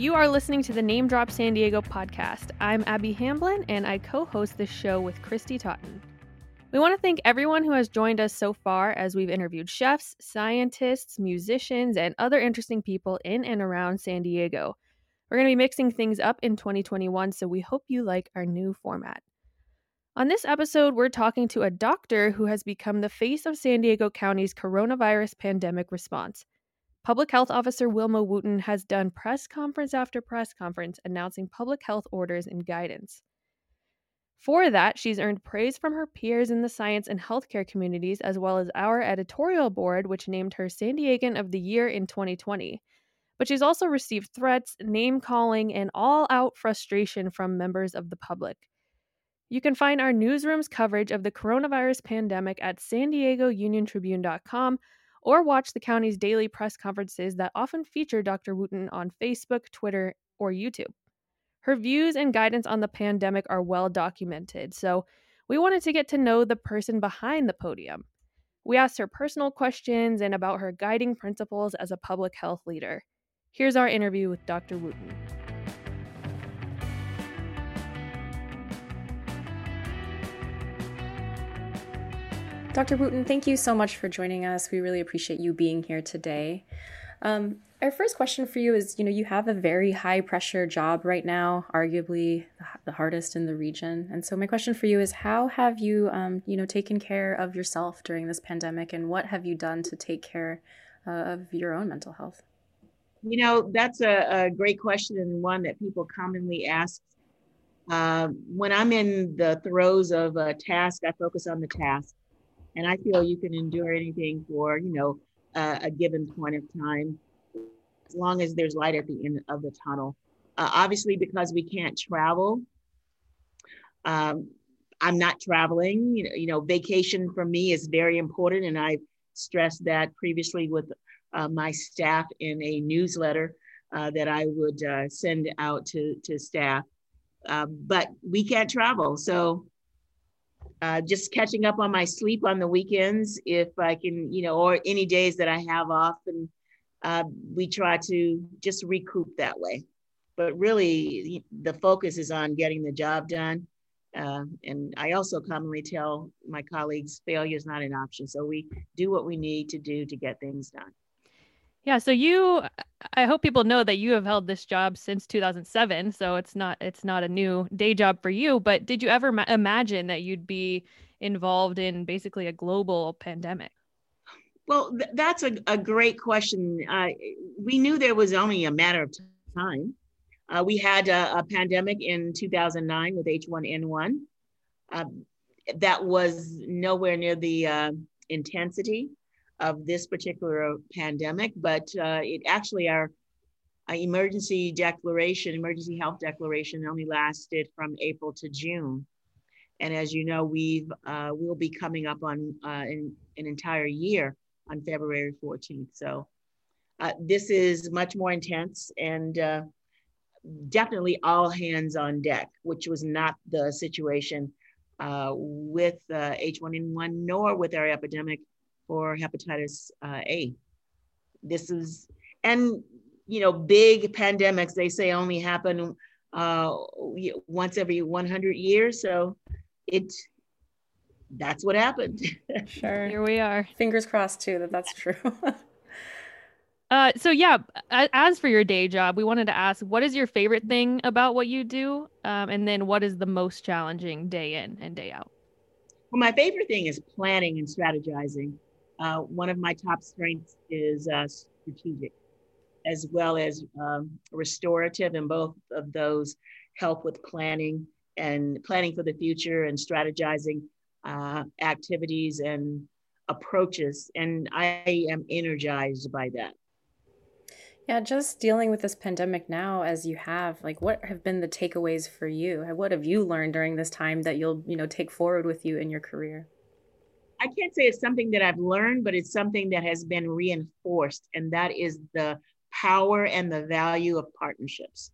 You are listening to the Name Drop San Diego podcast. I'm Abby Hamblin, and I co host this show with Christy Totten. We want to thank everyone who has joined us so far as we've interviewed chefs, scientists, musicians, and other interesting people in and around San Diego. We're going to be mixing things up in 2021, so we hope you like our new format. On this episode, we're talking to a doctor who has become the face of San Diego County's coronavirus pandemic response. Public Health Officer Wilma Wooten has done press conference after press conference announcing public health orders and guidance. For that, she's earned praise from her peers in the science and healthcare communities, as well as our editorial board, which named her San Diegan of the Year in 2020. But she's also received threats, name calling, and all out frustration from members of the public. You can find our newsroom's coverage of the coronavirus pandemic at san diego uniontribune.com or watch the county's daily press conferences that often feature Dr. Wooten on Facebook, Twitter, or YouTube. Her views and guidance on the pandemic are well documented, so we wanted to get to know the person behind the podium. We asked her personal questions and about her guiding principles as a public health leader. Here's our interview with Dr. Wooten. Dr. Wooten, thank you so much for joining us. We really appreciate you being here today. Um, our first question for you is you know you have a very high pressure job right now arguably the hardest in the region and so my question for you is how have you um, you know taken care of yourself during this pandemic and what have you done to take care uh, of your own mental health you know that's a, a great question and one that people commonly ask uh, when i'm in the throes of a task i focus on the task and i feel you can endure anything for you know uh, a given point of time as long as there's light at the end of the tunnel. Uh, obviously, because we can't travel, um, I'm not traveling. You know, you know, vacation for me is very important, and I've stressed that previously with uh, my staff in a newsletter uh, that I would uh, send out to to staff. Um, but we can't travel, so uh, just catching up on my sleep on the weekends if I can, you know, or any days that I have off and uh, we try to just recoup that way. But really, the focus is on getting the job done. Uh, and I also commonly tell my colleagues failure is not an option. So we do what we need to do to get things done. Yeah. So you, I hope people know that you have held this job since 2007. So it's not it's not a new day job for you. But did you ever ma- imagine that you'd be involved in basically a global pandemic? Well, th- that's a, a great question. Uh, we knew there was only a matter of time. Uh, we had a, a, pandemic in 2009 with H1N1. Uh, that was nowhere near the uh, intensity of this particular pandemic, but uh, it actually, our, our emergency declaration, emergency health declaration only lasted from April to June. And as you know, we've, uh, we'll be coming up on an entire year on February 14th. So uh, this is much more intense and uh, definitely all hands on deck, which was not the situation uh, with H1N1 uh, nor with our epidemic for hepatitis uh, A. This is, and you know, big pandemics, they say only happen uh, once every 100 years. So it that's what happened. sure. Here we are. Fingers crossed too that that's true. uh, so yeah, as for your day job, we wanted to ask, what is your favorite thing about what you do, um, and then what is the most challenging day in and day out? Well, my favorite thing is planning and strategizing. Uh, one of my top strengths is uh, strategic, as well as um, restorative, and both of those help with planning and planning for the future and strategizing uh, activities and approaches. And I am energized by that. Yeah, just dealing with this pandemic now as you have, like what have been the takeaways for you? What have you learned during this time that you'll, you know, take forward with you in your career? I can't say it's something that I've learned, but it's something that has been reinforced, and that is the power and the value of partnerships.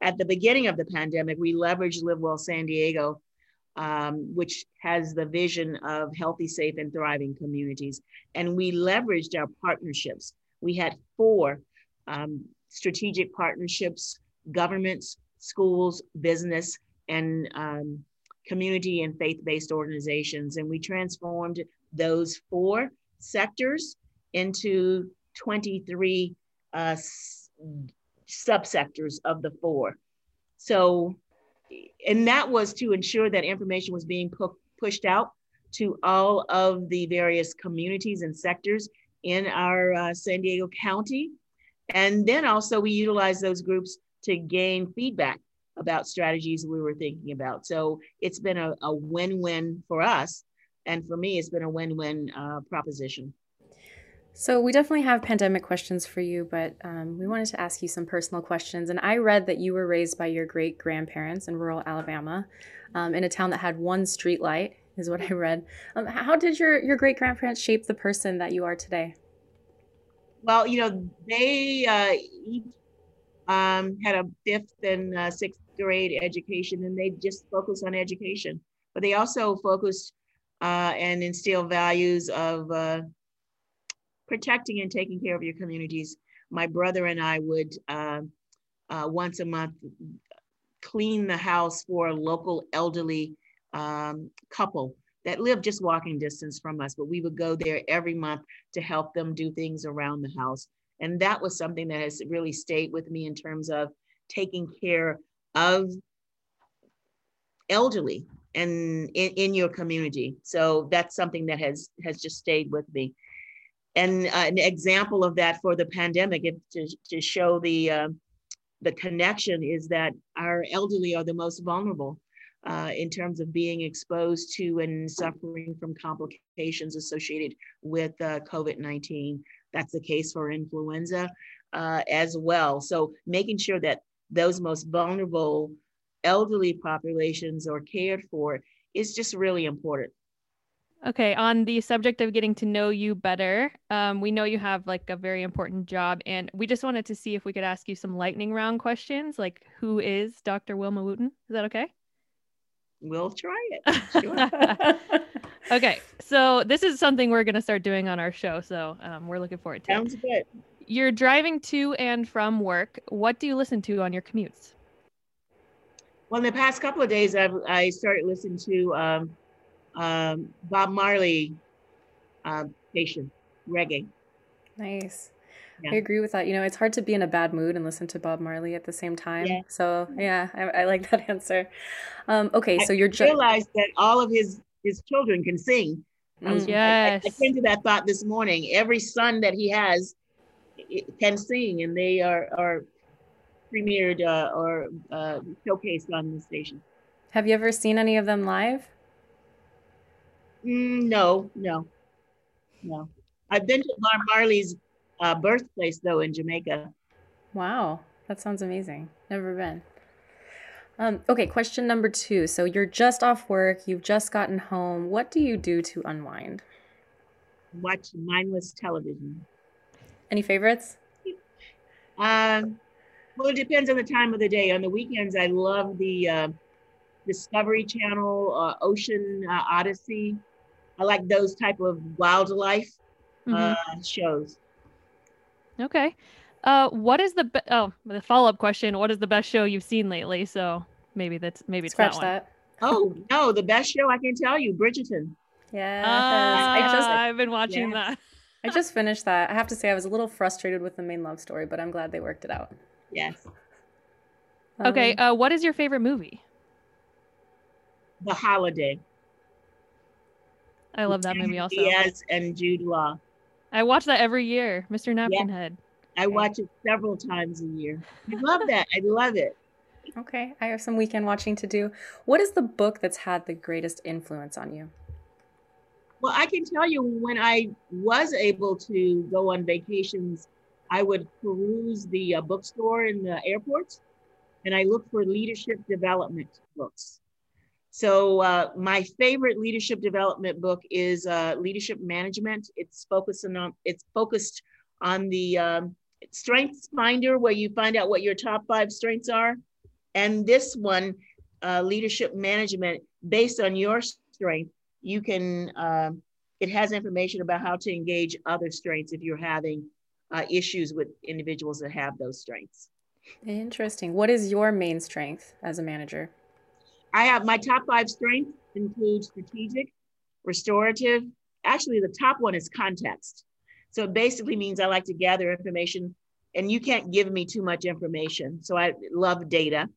At the beginning of the pandemic, we leveraged Live Well San Diego um, which has the vision of healthy, safe, and thriving communities. And we leveraged our partnerships. We had four um, strategic partnerships, governments, schools, business, and um, community and faith-based organizations. And we transformed those four sectors into 23 uh, subsectors of the four. So, and that was to ensure that information was being pu- pushed out to all of the various communities and sectors in our uh, San Diego County. And then also we utilize those groups to gain feedback about strategies we were thinking about. So it's been a, a win-win for us. And for me, it's been a win-win uh, proposition. So, we definitely have pandemic questions for you, but um, we wanted to ask you some personal questions. And I read that you were raised by your great grandparents in rural Alabama um, in a town that had one street light, is what I read. Um, how did your, your great grandparents shape the person that you are today? Well, you know, they uh, each um, had a fifth and uh, sixth grade education, and they just focus on education. But they also focused uh, and instill values of uh, protecting and taking care of your communities. My brother and I would uh, uh, once a month clean the house for a local elderly um, couple that lived just walking distance from us, but we would go there every month to help them do things around the house. And that was something that has really stayed with me in terms of taking care of elderly and in, in your community. So that's something that has has just stayed with me. And uh, an example of that for the pandemic, if, to, to show the uh, the connection, is that our elderly are the most vulnerable uh, in terms of being exposed to and suffering from complications associated with uh, COVID 19. That's the case for influenza uh, as well. So, making sure that those most vulnerable elderly populations are cared for is just really important. Okay, on the subject of getting to know you better, um, we know you have like a very important job, and we just wanted to see if we could ask you some lightning round questions, like who is Dr. Wilma Wooten? Is that okay? We'll try it. Sure. okay, so this is something we're going to start doing on our show, so um, we're looking forward to it. Sounds it. good. You're driving to and from work. What do you listen to on your commutes? Well, in the past couple of days, I've I started listening to um, um, Bob Marley uh, station reggae. Nice. Yeah. I agree with that. You know, it's hard to be in a bad mood and listen to Bob Marley at the same time. Yeah. So yeah, I, I like that answer. Um, okay, so you're just realized that all of his his children can sing. Mm. yes. I, I, came to that thought this morning. Every son that he has can sing, and they are are premiered uh, or uh, showcased on the station. Have you ever seen any of them live? Mm, no, no, no. I've been to Bob Marley's uh, birthplace though in Jamaica. Wow, that sounds amazing. Never been. Um, okay, question number two. So you're just off work, you've just gotten home. What do you do to unwind? Watch mindless television. Any favorites? Um, well, it depends on the time of the day. On the weekends, I love the uh, Discovery Channel, uh, Ocean uh, Odyssey. I like those type of wildlife mm-hmm. Uh, shows. Okay. Uh, what is the be- oh the follow up question? What is the best show you've seen lately? So maybe that's maybe it's Scratch that, that. oh no, the best show I can tell you, Bridgerton. Yeah, uh, I just I've been watching yeah. that. I just finished that. I have to say I was a little frustrated with the main love story, but I'm glad they worked it out. Yes. Um, okay. Uh, what is your favorite movie? The Holiday. I love that movie also. Yes, and Jude Law. I watch that every year, Mr. Napkinhead. Head. I watch it several times a year. I love that. I love it. Okay, I have some weekend watching to do. What is the book that's had the greatest influence on you? Well, I can tell you when I was able to go on vacations, I would peruse the uh, bookstore in the airports and I look for leadership development books. So uh, my favorite leadership development book is uh, Leadership Management. It's focused on it's focused on the um, Strengths Finder, where you find out what your top five strengths are, and this one, uh, Leadership Management, based on your strength, you can. Uh, it has information about how to engage other strengths if you're having uh, issues with individuals that have those strengths. Interesting. What is your main strength as a manager? I have my top five strengths include strategic, restorative. Actually, the top one is context. So it basically means I like to gather information, and you can't give me too much information. So I love data.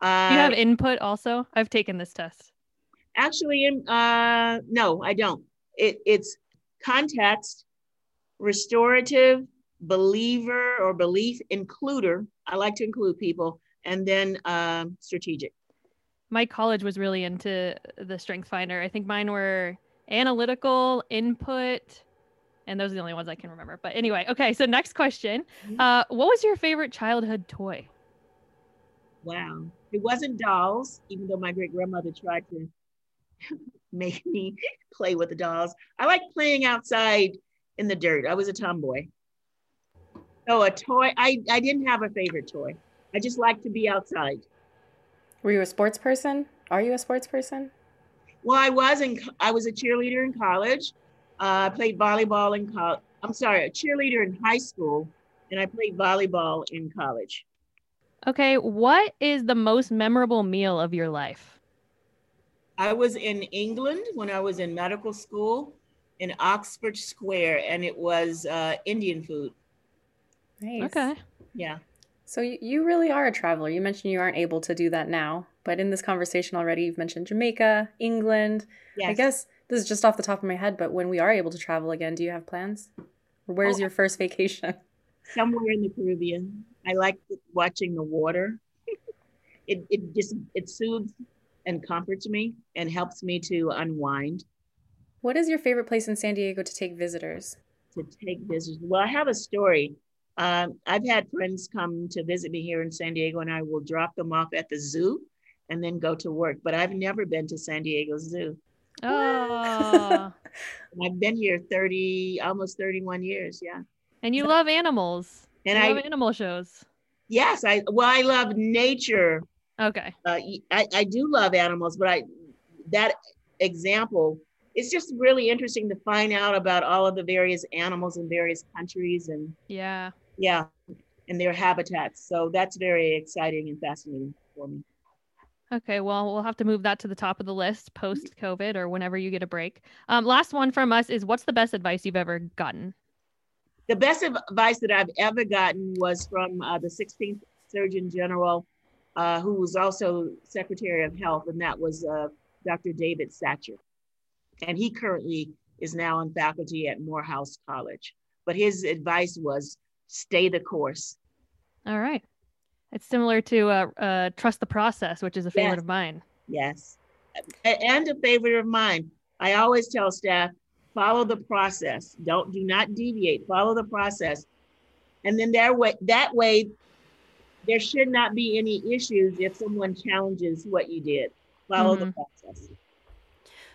Uh, you have input also? I've taken this test. Actually, in, uh, no, I don't. It, it's context, restorative, believer or belief includer. I like to include people, and then um, strategic. My college was really into the Strength Finder. I think mine were analytical, input, and those are the only ones I can remember. But anyway, okay. So next question: mm-hmm. uh, What was your favorite childhood toy? Wow, it wasn't dolls, even though my great grandmother tried to make me play with the dolls. I like playing outside in the dirt. I was a tomboy. Oh, a toy. I, I didn't have a favorite toy. I just like to be outside. Were you a sports person? Are you a sports person? Well, I was in. I was a cheerleader in college. Uh, I played volleyball in college. I'm sorry, a cheerleader in high school, and I played volleyball in college. Okay, what is the most memorable meal of your life? I was in England when I was in medical school in Oxford Square, and it was uh, Indian food. Nice. Okay. Yeah. So you really are a traveler. You mentioned you aren't able to do that now, but in this conversation already, you've mentioned Jamaica, England. Yes. I guess this is just off the top of my head, but when we are able to travel again, do you have plans? Where's oh, your first vacation? Somewhere in the Caribbean. I like watching the water. it it just it soothes and comforts me and helps me to unwind. What is your favorite place in San Diego to take visitors? To take visitors. Well, I have a story. Um, I've had friends come to visit me here in San Diego, and I will drop them off at the zoo and then go to work. But I've never been to San Diego Zoo. Oh. I've been here 30, almost 31 years. Yeah. And you love animals. And you I love animal shows. Yes. I, well, I love nature. Okay. Uh, I, I do love animals, but I, that example, it's just really interesting to find out about all of the various animals in various countries and yeah yeah, and their habitats. So that's very exciting and fascinating for me. Okay, well, we'll have to move that to the top of the list post COVID or whenever you get a break. Um, last one from us is what's the best advice you've ever gotten? The best advice that I've ever gotten was from uh, the 16th Surgeon General, uh, who was also Secretary of Health, and that was uh, Dr. David Satcher. And he currently is now on faculty at Morehouse College. But his advice was stay the course. All right. It's similar to uh, uh, trust the process, which is a favorite yes. of mine. Yes, and a favorite of mine. I always tell staff, follow the process. Don't do not deviate. Follow the process, and then that way, that way, there should not be any issues if someone challenges what you did. Follow mm-hmm. the process.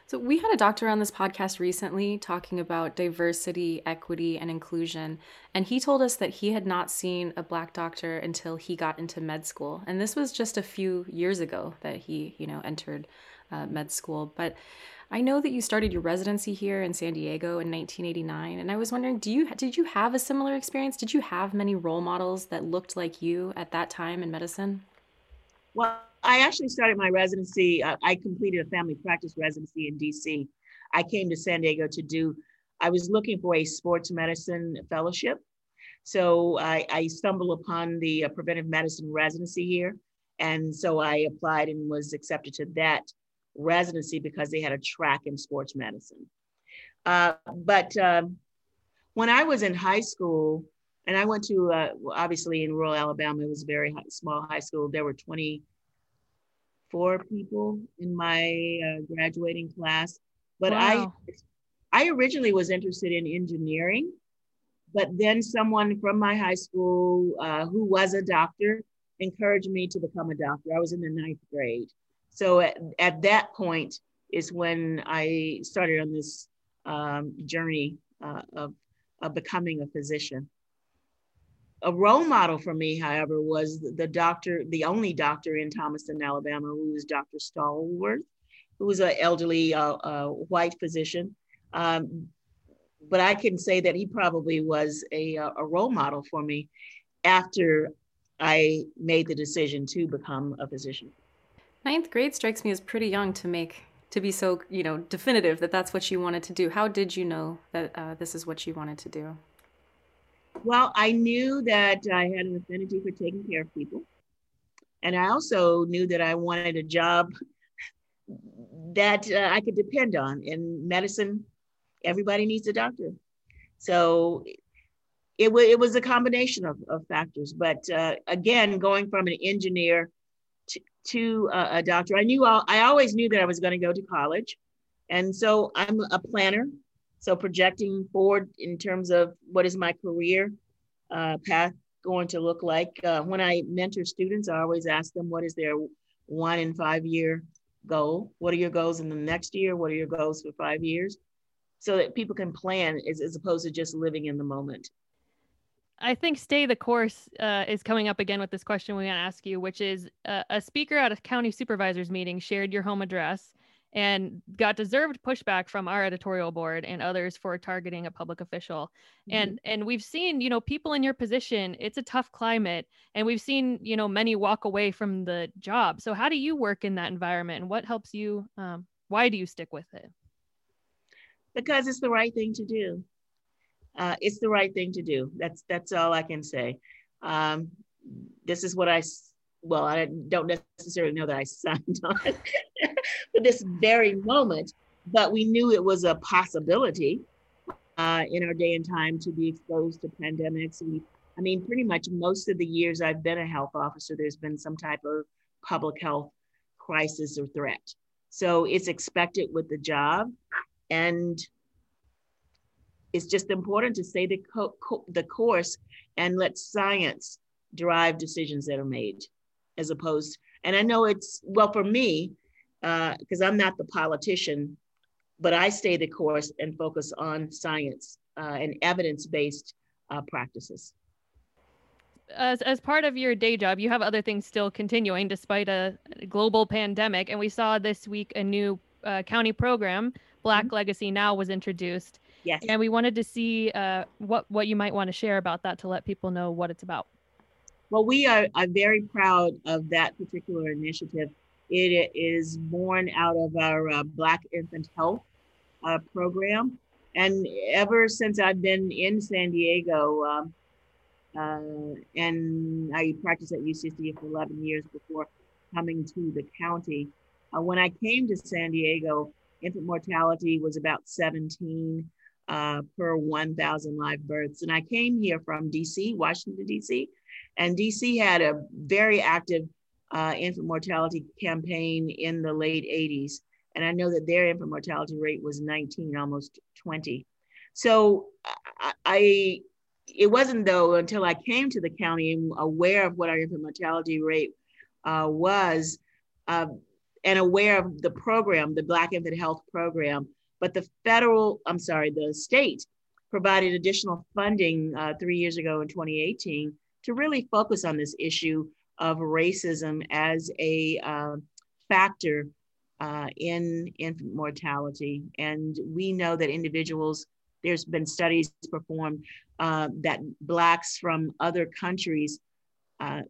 So, we had a doctor on this podcast recently talking about diversity, equity, and inclusion. And he told us that he had not seen a black doctor until he got into med school. And this was just a few years ago that he, you know, entered uh, med school. But I know that you started your residency here in San Diego in 1989, and I was wondering, do you did you have a similar experience? Did you have many role models that looked like you at that time in medicine? Well, I actually started my residency. Uh, I completed a family practice residency in DC. I came to San Diego to do, I was looking for a sports medicine fellowship. So I, I stumbled upon the uh, preventive medicine residency here. And so I applied and was accepted to that residency because they had a track in sports medicine. Uh, but um, when I was in high school, and I went to, uh, obviously in rural Alabama, it was a very high, small high school. There were 24 people in my uh, graduating class. But wow. I, I originally was interested in engineering, but then someone from my high school uh, who was a doctor encouraged me to become a doctor. I was in the ninth grade. So at, at that point is when I started on this um, journey uh, of, of becoming a physician. A role model for me, however, was the doctor, the only doctor in Thomaston, Alabama, who was Dr. Stallworth, who was an elderly uh, uh, white physician. Um, but I can say that he probably was a, a role model for me after I made the decision to become a physician. Ninth grade strikes me as pretty young to make to be so you know definitive that that's what you wanted to do. How did you know that uh, this is what you wanted to do? Well, I knew that I had an affinity for taking care of people, and I also knew that I wanted a job that uh, I could depend on. In medicine, everybody needs a doctor, so it, w- it was a combination of, of factors. But uh, again, going from an engineer to, a, a doctor, I knew I, I always knew that I was going to go to college. And so I'm a planner. So projecting forward in terms of what is my career uh, path going to look like. Uh, when I mentor students, I always ask them what is their one and five year goal? What are your goals in the next year? What are your goals for five years? So that people can plan as, as opposed to just living in the moment. I think stay the course uh, is coming up again with this question we want to ask you, which is uh, a speaker at a county supervisors meeting shared your home address and got deserved pushback from our editorial board and others for targeting a public official. Mm-hmm. And and we've seen, you know, people in your position, it's a tough climate and we've seen, you know, many walk away from the job. So how do you work in that environment and what helps you um, why do you stick with it? Because it's the right thing to do uh, it's the right thing to do. That's that's all I can say. Um, this is what I well, I don't necessarily know that I signed on for this very moment, but we knew it was a possibility uh, in our day and time to be exposed to pandemics. We, I mean, pretty much most of the years I've been a health officer, there's been some type of public health crisis or threat. So it's expected with the job. And it's just important to stay the, co- co- the course and let science drive decisions that are made as opposed and i know it's well for me because uh, i'm not the politician but i stay the course and focus on science uh, and evidence-based uh, practices as, as part of your day job you have other things still continuing despite a global pandemic and we saw this week a new uh, county program black mm-hmm. legacy now was introduced Yes. And we wanted to see uh, what what you might want to share about that to let people know what it's about. Well, we are, are very proud of that particular initiative. It is born out of our uh, Black Infant Health uh, program. And ever since I've been in San Diego, um, uh, and I practiced at UCSD for 11 years before coming to the county. Uh, when I came to San Diego, infant mortality was about 17 uh, per 1,000 live births. And I came here from DC, Washington, DC, and DC had a very active uh, infant mortality campaign in the late 80s. And I know that their infant mortality rate was 19, almost 20. So I, I it wasn't though until I came to the county and aware of what our infant mortality rate uh, was uh, and aware of the program, the Black Infant Health Program, but the federal, I'm sorry, the state provided additional funding uh, three years ago in 2018 to really focus on this issue of racism as a uh, factor uh, in infant mortality. And we know that individuals, there's been studies performed uh, that Blacks from other countries uh,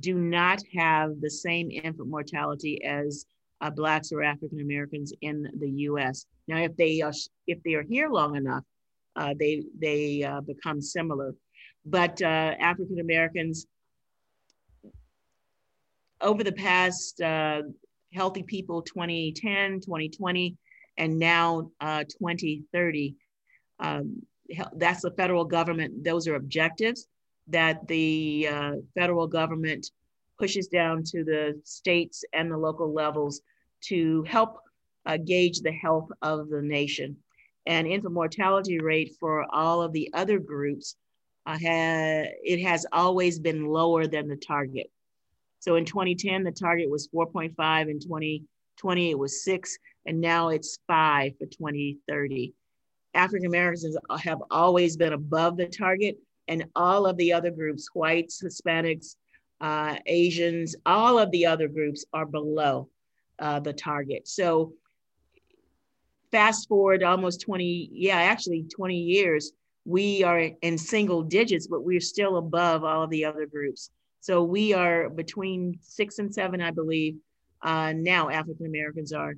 do not have the same infant mortality as uh, Blacks or African Americans in the U.S. Now, if they are if they are here long enough, uh, they they uh, become similar. But uh, African Americans over the past uh, Healthy People 2010, 2020, and now uh, 2030, um, that's the federal government. Those are objectives that the federal government pushes down to the states and the local levels to help uh, gauge the health of the nation. And infant mortality rate for all of the other groups, uh, ha- it has always been lower than the target. So in 2010, the target was 4.5. In 2020, it was six, and now it's five for 2030. African Americans have always been above the target, and all of the other groups, whites, Hispanics, uh, Asians, all of the other groups are below uh, the target. So fast forward almost 20, yeah, actually 20 years, we are in single digits, but we're still above all of the other groups. So we are between six and seven, I believe, uh, now African Americans are.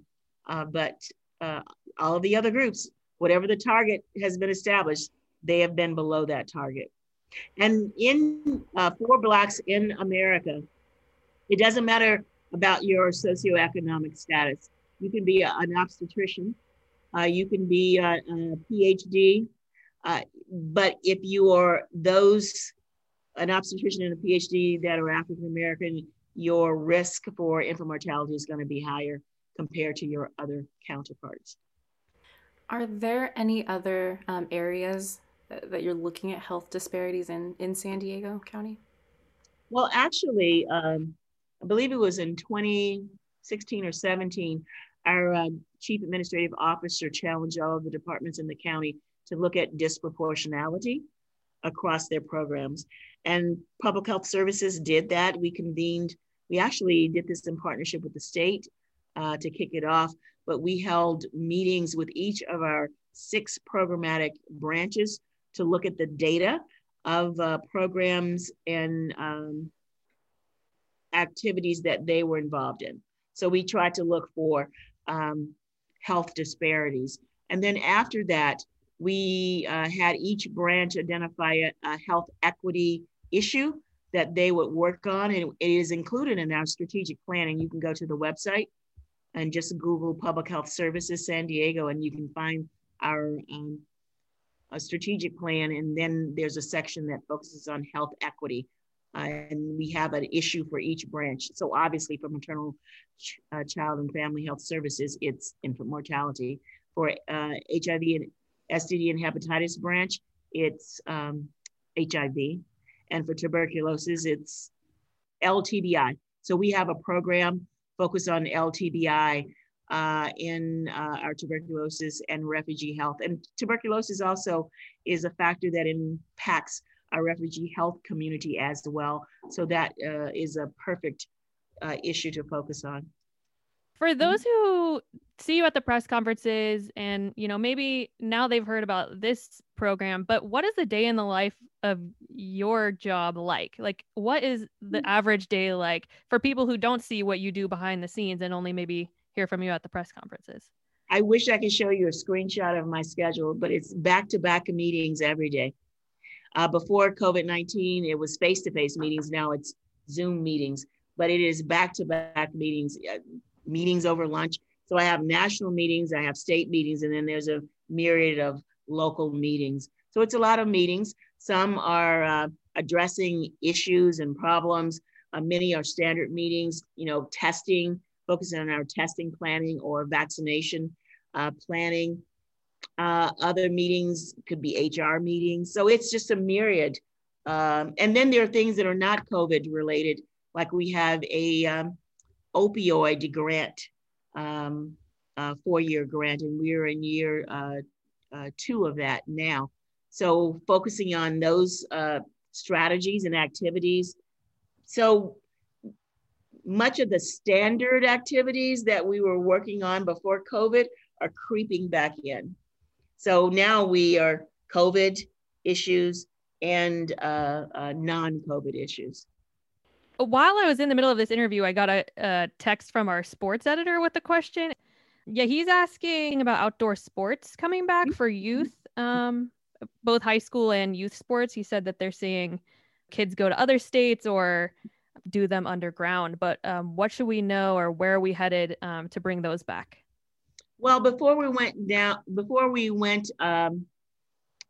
Uh, but uh, all of the other groups, whatever the target has been established, they have been below that target. And in uh, four blocks in America, it doesn't matter about your socioeconomic status. You can be an obstetrician, uh, you can be a, a PhD, uh, but if you are those, an obstetrician and a PhD that are African American, your risk for infant mortality is going to be higher compared to your other counterparts. Are there any other um, areas that you're looking at health disparities in, in San Diego County? Well, actually, um, I believe it was in 2016 or 17, our uh, chief administrative officer challenged all of the departments in the county to look at disproportionality across their programs. And public health services did that. We convened, we actually did this in partnership with the state uh, to kick it off, but we held meetings with each of our six programmatic branches to look at the data of uh, programs and um, activities that they were involved in. So we tried to look for um, health disparities. And then after that, we uh, had each branch identify a, a, health equity issue that they would work on. And it is included in our strategic planning. You can go to the website and just Google Public Health Services San Diego, and you can find our um, a strategic plan. And then there's a section that focuses on health equity. Uh, and we have an issue for each branch. So obviously for maternal ch- uh, child and family health services, it's infant mortality. For uh, HIV and STD and hepatitis branch, it's um, HIV. And for tuberculosis, it's LTBI. So we have a program focused on LTBI uh, in uh, our tuberculosis and refugee health. And tuberculosis also is a factor that impacts our refugee health community as well. So that uh, is a perfect uh, issue to focus on. For mm-hmm. those who see you at the press conferences and, you know, maybe now they've heard about this program, but what is the day in the life of your job like? Like, what is the mm. average day like for people who don't see what you do behind the scenes and only maybe hear from you at the press conferences? I wish I could show you a screenshot of my schedule, but it's back to back meetings every day. Uh, before COVID 19, it was face to face meetings. Now it's Zoom meetings, but it is back to back meetings, uh, meetings over lunch. So I have national meetings, I have state meetings, and then there's a myriad of local meetings. So it's a lot of meetings. Some are uh, addressing issues and problems. Uh, many are standard meetings, you know, testing, focusing on our testing planning or vaccination uh, planning. Uh, other meetings could be HR meetings. So it's just a myriad. Um, and then there are things that are not COVID related, like we have a um, opioid grant, um, four-year grant, and we're in year uh, uh, two of that now. So focusing on those uh, strategies and activities. So much of the standard activities that we were working on before COVID are creeping back in. So now we are COVID issues and uh, uh, non COVID issues. While I was in the middle of this interview, I got a, a text from our sports editor with a question. Yeah, he's asking about outdoor sports coming back mm-hmm. for youth, um, both high school and youth sports. He said that they're seeing kids go to other states or do them underground. But um, what should we know or where are we headed um, to bring those back? Well, before we went down, before we went um,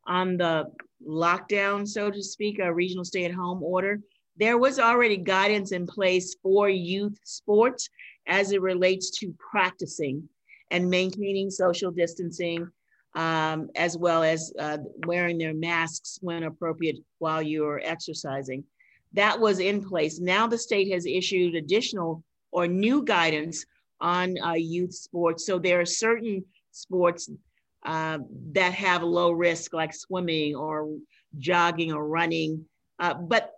on the lockdown, so to speak, a regional stay at home order, there was already guidance in place for youth sports as it relates to practicing and maintaining social distancing, um, as well as uh, wearing their masks when appropriate while you're exercising. That was in place. Now the state has issued additional or new guidance on uh, youth sports. So there are certain sports uh, that have low risk, like swimming or jogging or running. Uh, but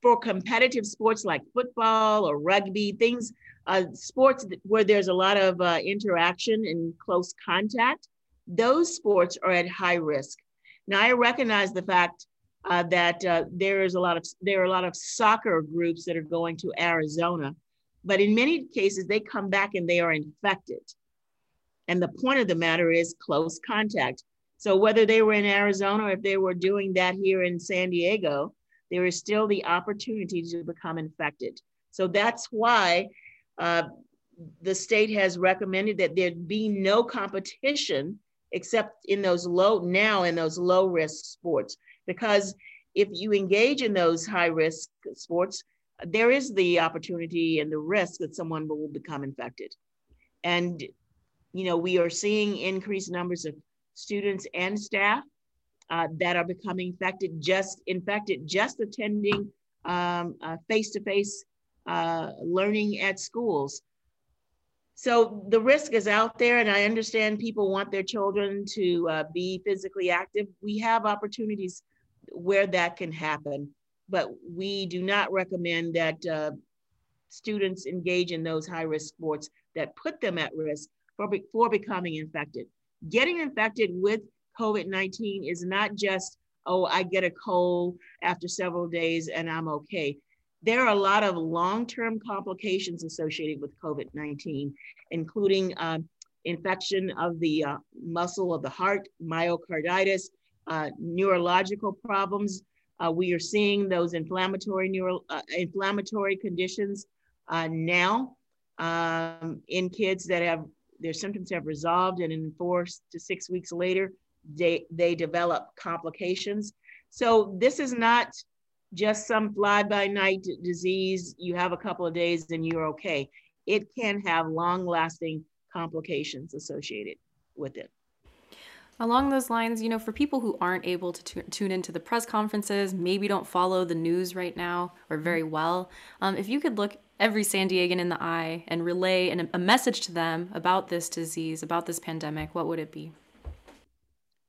for competitive sports like football or rugby, things, uh, sports where there's a lot of uh, interaction and close contact, those sports are at high risk. Now, I recognize the fact uh, that uh, there is a lot of there are a lot of soccer groups that are going to Arizona, but in many cases they come back and they are infected. And the point of the matter is close contact. So whether they were in Arizona or if they were doing that here in San Diego, there is still the opportunity to become infected. So that's why uh, the state has recommended that there be no competition except in those low now in those low risk sports because if you engage in those high risk sports there is the opportunity and the risk that someone will become infected. And you know we are seeing increased numbers of students and staff uh, that are becoming infected just infected just attending um, face-to-face uh, learning at schools. So the risk is out there and i understand people want their children to uh, be physically active. We have opportunities where that can happen but we do not recommend that uh, students engage in those high risk sports that put them at risk for, for becoming infected getting infected with COVID 19 is not just, oh, I get a cold after several days and I'm okay. There are a lot of long term complications associated with COVID 19, including uh, infection of the uh, muscle of the heart, myocarditis, uh, neurological problems. Uh, we are seeing those inflammatory uh, inflammatory conditions uh, now um, in kids that have their symptoms have resolved, and in four to six weeks later, they, they develop complications. So this is not just some fly by night disease. You have a couple of days and you're okay. It can have long lasting complications associated with it. Along those lines, you know, for people who aren't able to tune into the press conferences, maybe don't follow the news right now or very well, um, if you could look every San Diegan in the eye and relay an, a message to them about this disease, about this pandemic, what would it be?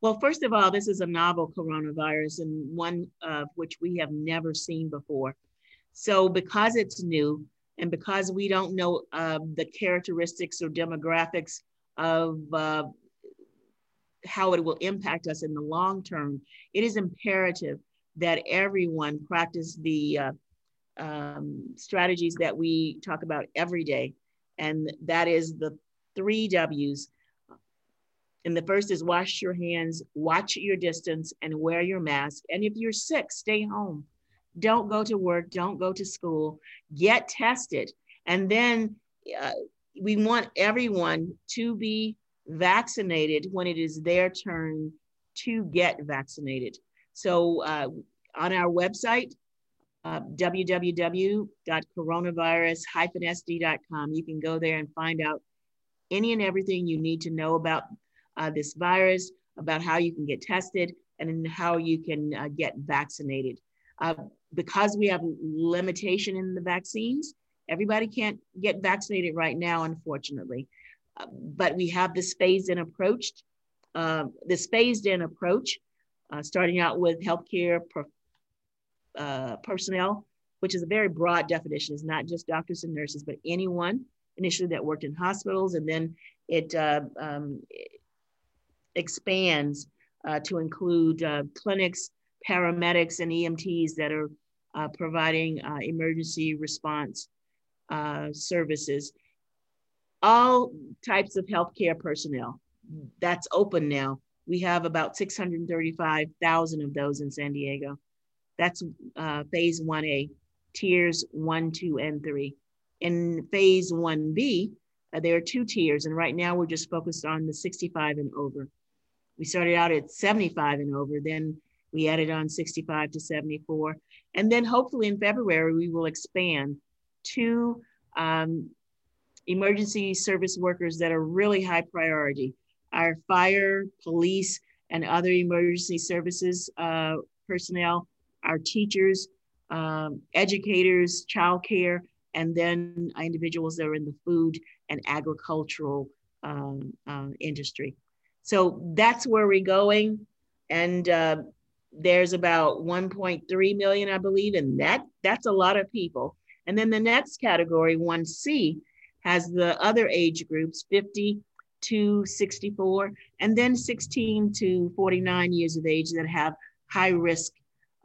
Well, first of all, this is a novel coronavirus and one of which we have never seen before. So, because it's new and because we don't know uh, the characteristics or demographics of uh, how it will impact us in the long term, it is imperative that everyone practice the uh, um, strategies that we talk about every day. And that is the three W's and the first is wash your hands, watch your distance, and wear your mask. And if you're sick, stay home. Don't go to work, don't go to school, get tested. And then uh, we want everyone to be vaccinated when it is their turn to get vaccinated. So uh, on our website, uh, www.coronavirus-sd.com, you can go there and find out any and everything you need to know about uh, this virus, about how you can get tested, and how you can uh, get vaccinated. Uh, because we have limitation in the vaccines, everybody can't get vaccinated right now, unfortunately. Uh, but we have this phased in approach, uh, this phased in approach, uh, starting out with healthcare per, personnel, which is a very broad definition. It's not just doctors and nurses, but anyone initially that worked in hospitals, and then it um, expands uh, to include uh, clinics, paramedics, and EMTs that are uh, providing uh, emergency response uh, services. All types of healthcare personnel. That's open now. We have about 635,000 of those in San Diego. That's uh, phase 1A, tiers 1, 2, and 3. In phase 1B, there are two tiers, and right now we're just focused on the 65 and over. We started out at 75 and over, then we added on 65 to 74. And then hopefully in February, we will expand to um, emergency service workers that are really high priority. Our fire, police, and other emergency services uh, personnel, our teachers, um, educators, childcare, and then individuals that are in the food and agricultural um, uh, industry. So that's where we're going. And uh, there's about 1.3 million, I believe, and that that's a lot of people. And then the next category, 1C, has the other age groups, 50 to 64, and then 16 to 49 years of age that have high risk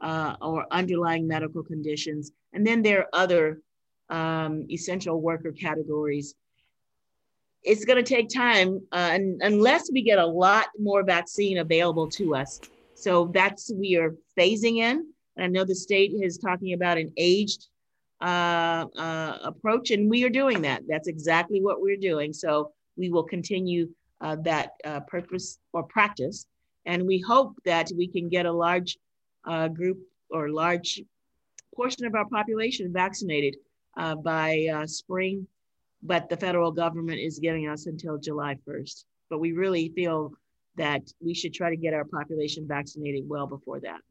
uh, or underlying medical conditions. And then there are other um, essential worker categories. It's going to take time uh, and, unless we get a lot more vaccine available to us. So that's we are phasing in. I know the state is talking about an aged uh, uh, approach, and we are doing that. That's exactly what we're doing. So we will continue uh, that uh, purpose or practice, and we hope that we can get a large uh, group or large portion of our population vaccinated by spring. But the federal government is giving us until July 1st. But we really feel that we should try to get our population vaccinated well before that.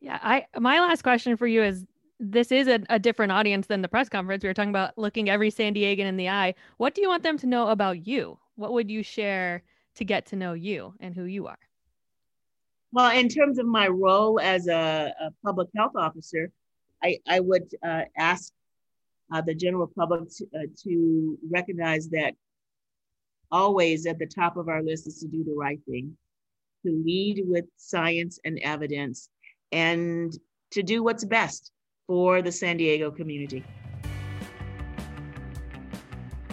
Yeah, I my last question for you is this is a, a, different audience than the press conference. We were talking about looking every San Diegan in the eye. What do you want them to know about you? What would you share to get to know you and who you are? Well, in terms of my role as a, a public health officer, I, I would uh, ask uh, the general public uh, to recognize that always at the top of our list is to do the right thing, to lead with science and evidence, and to do what's best for the San Diego community.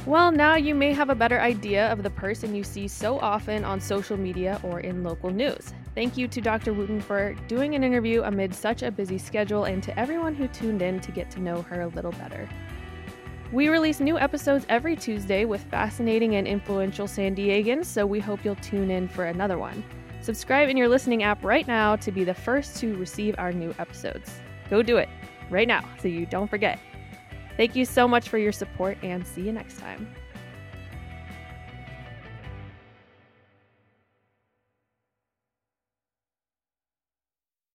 Well, now you may have a better idea of the person you see so often on social media or in local news. Thank you to Dr. Wooten for doing an interview amid such a busy schedule and to everyone who tuned in to get to know her a little better. We release new episodes every Tuesday with fascinating and influential San Diegans, so we hope you'll tune in for another one. Subscribe in your listening app right now to be the first to receive our new episodes. Go do it right now so you don't forget. Thank you so much for your support and see you next time.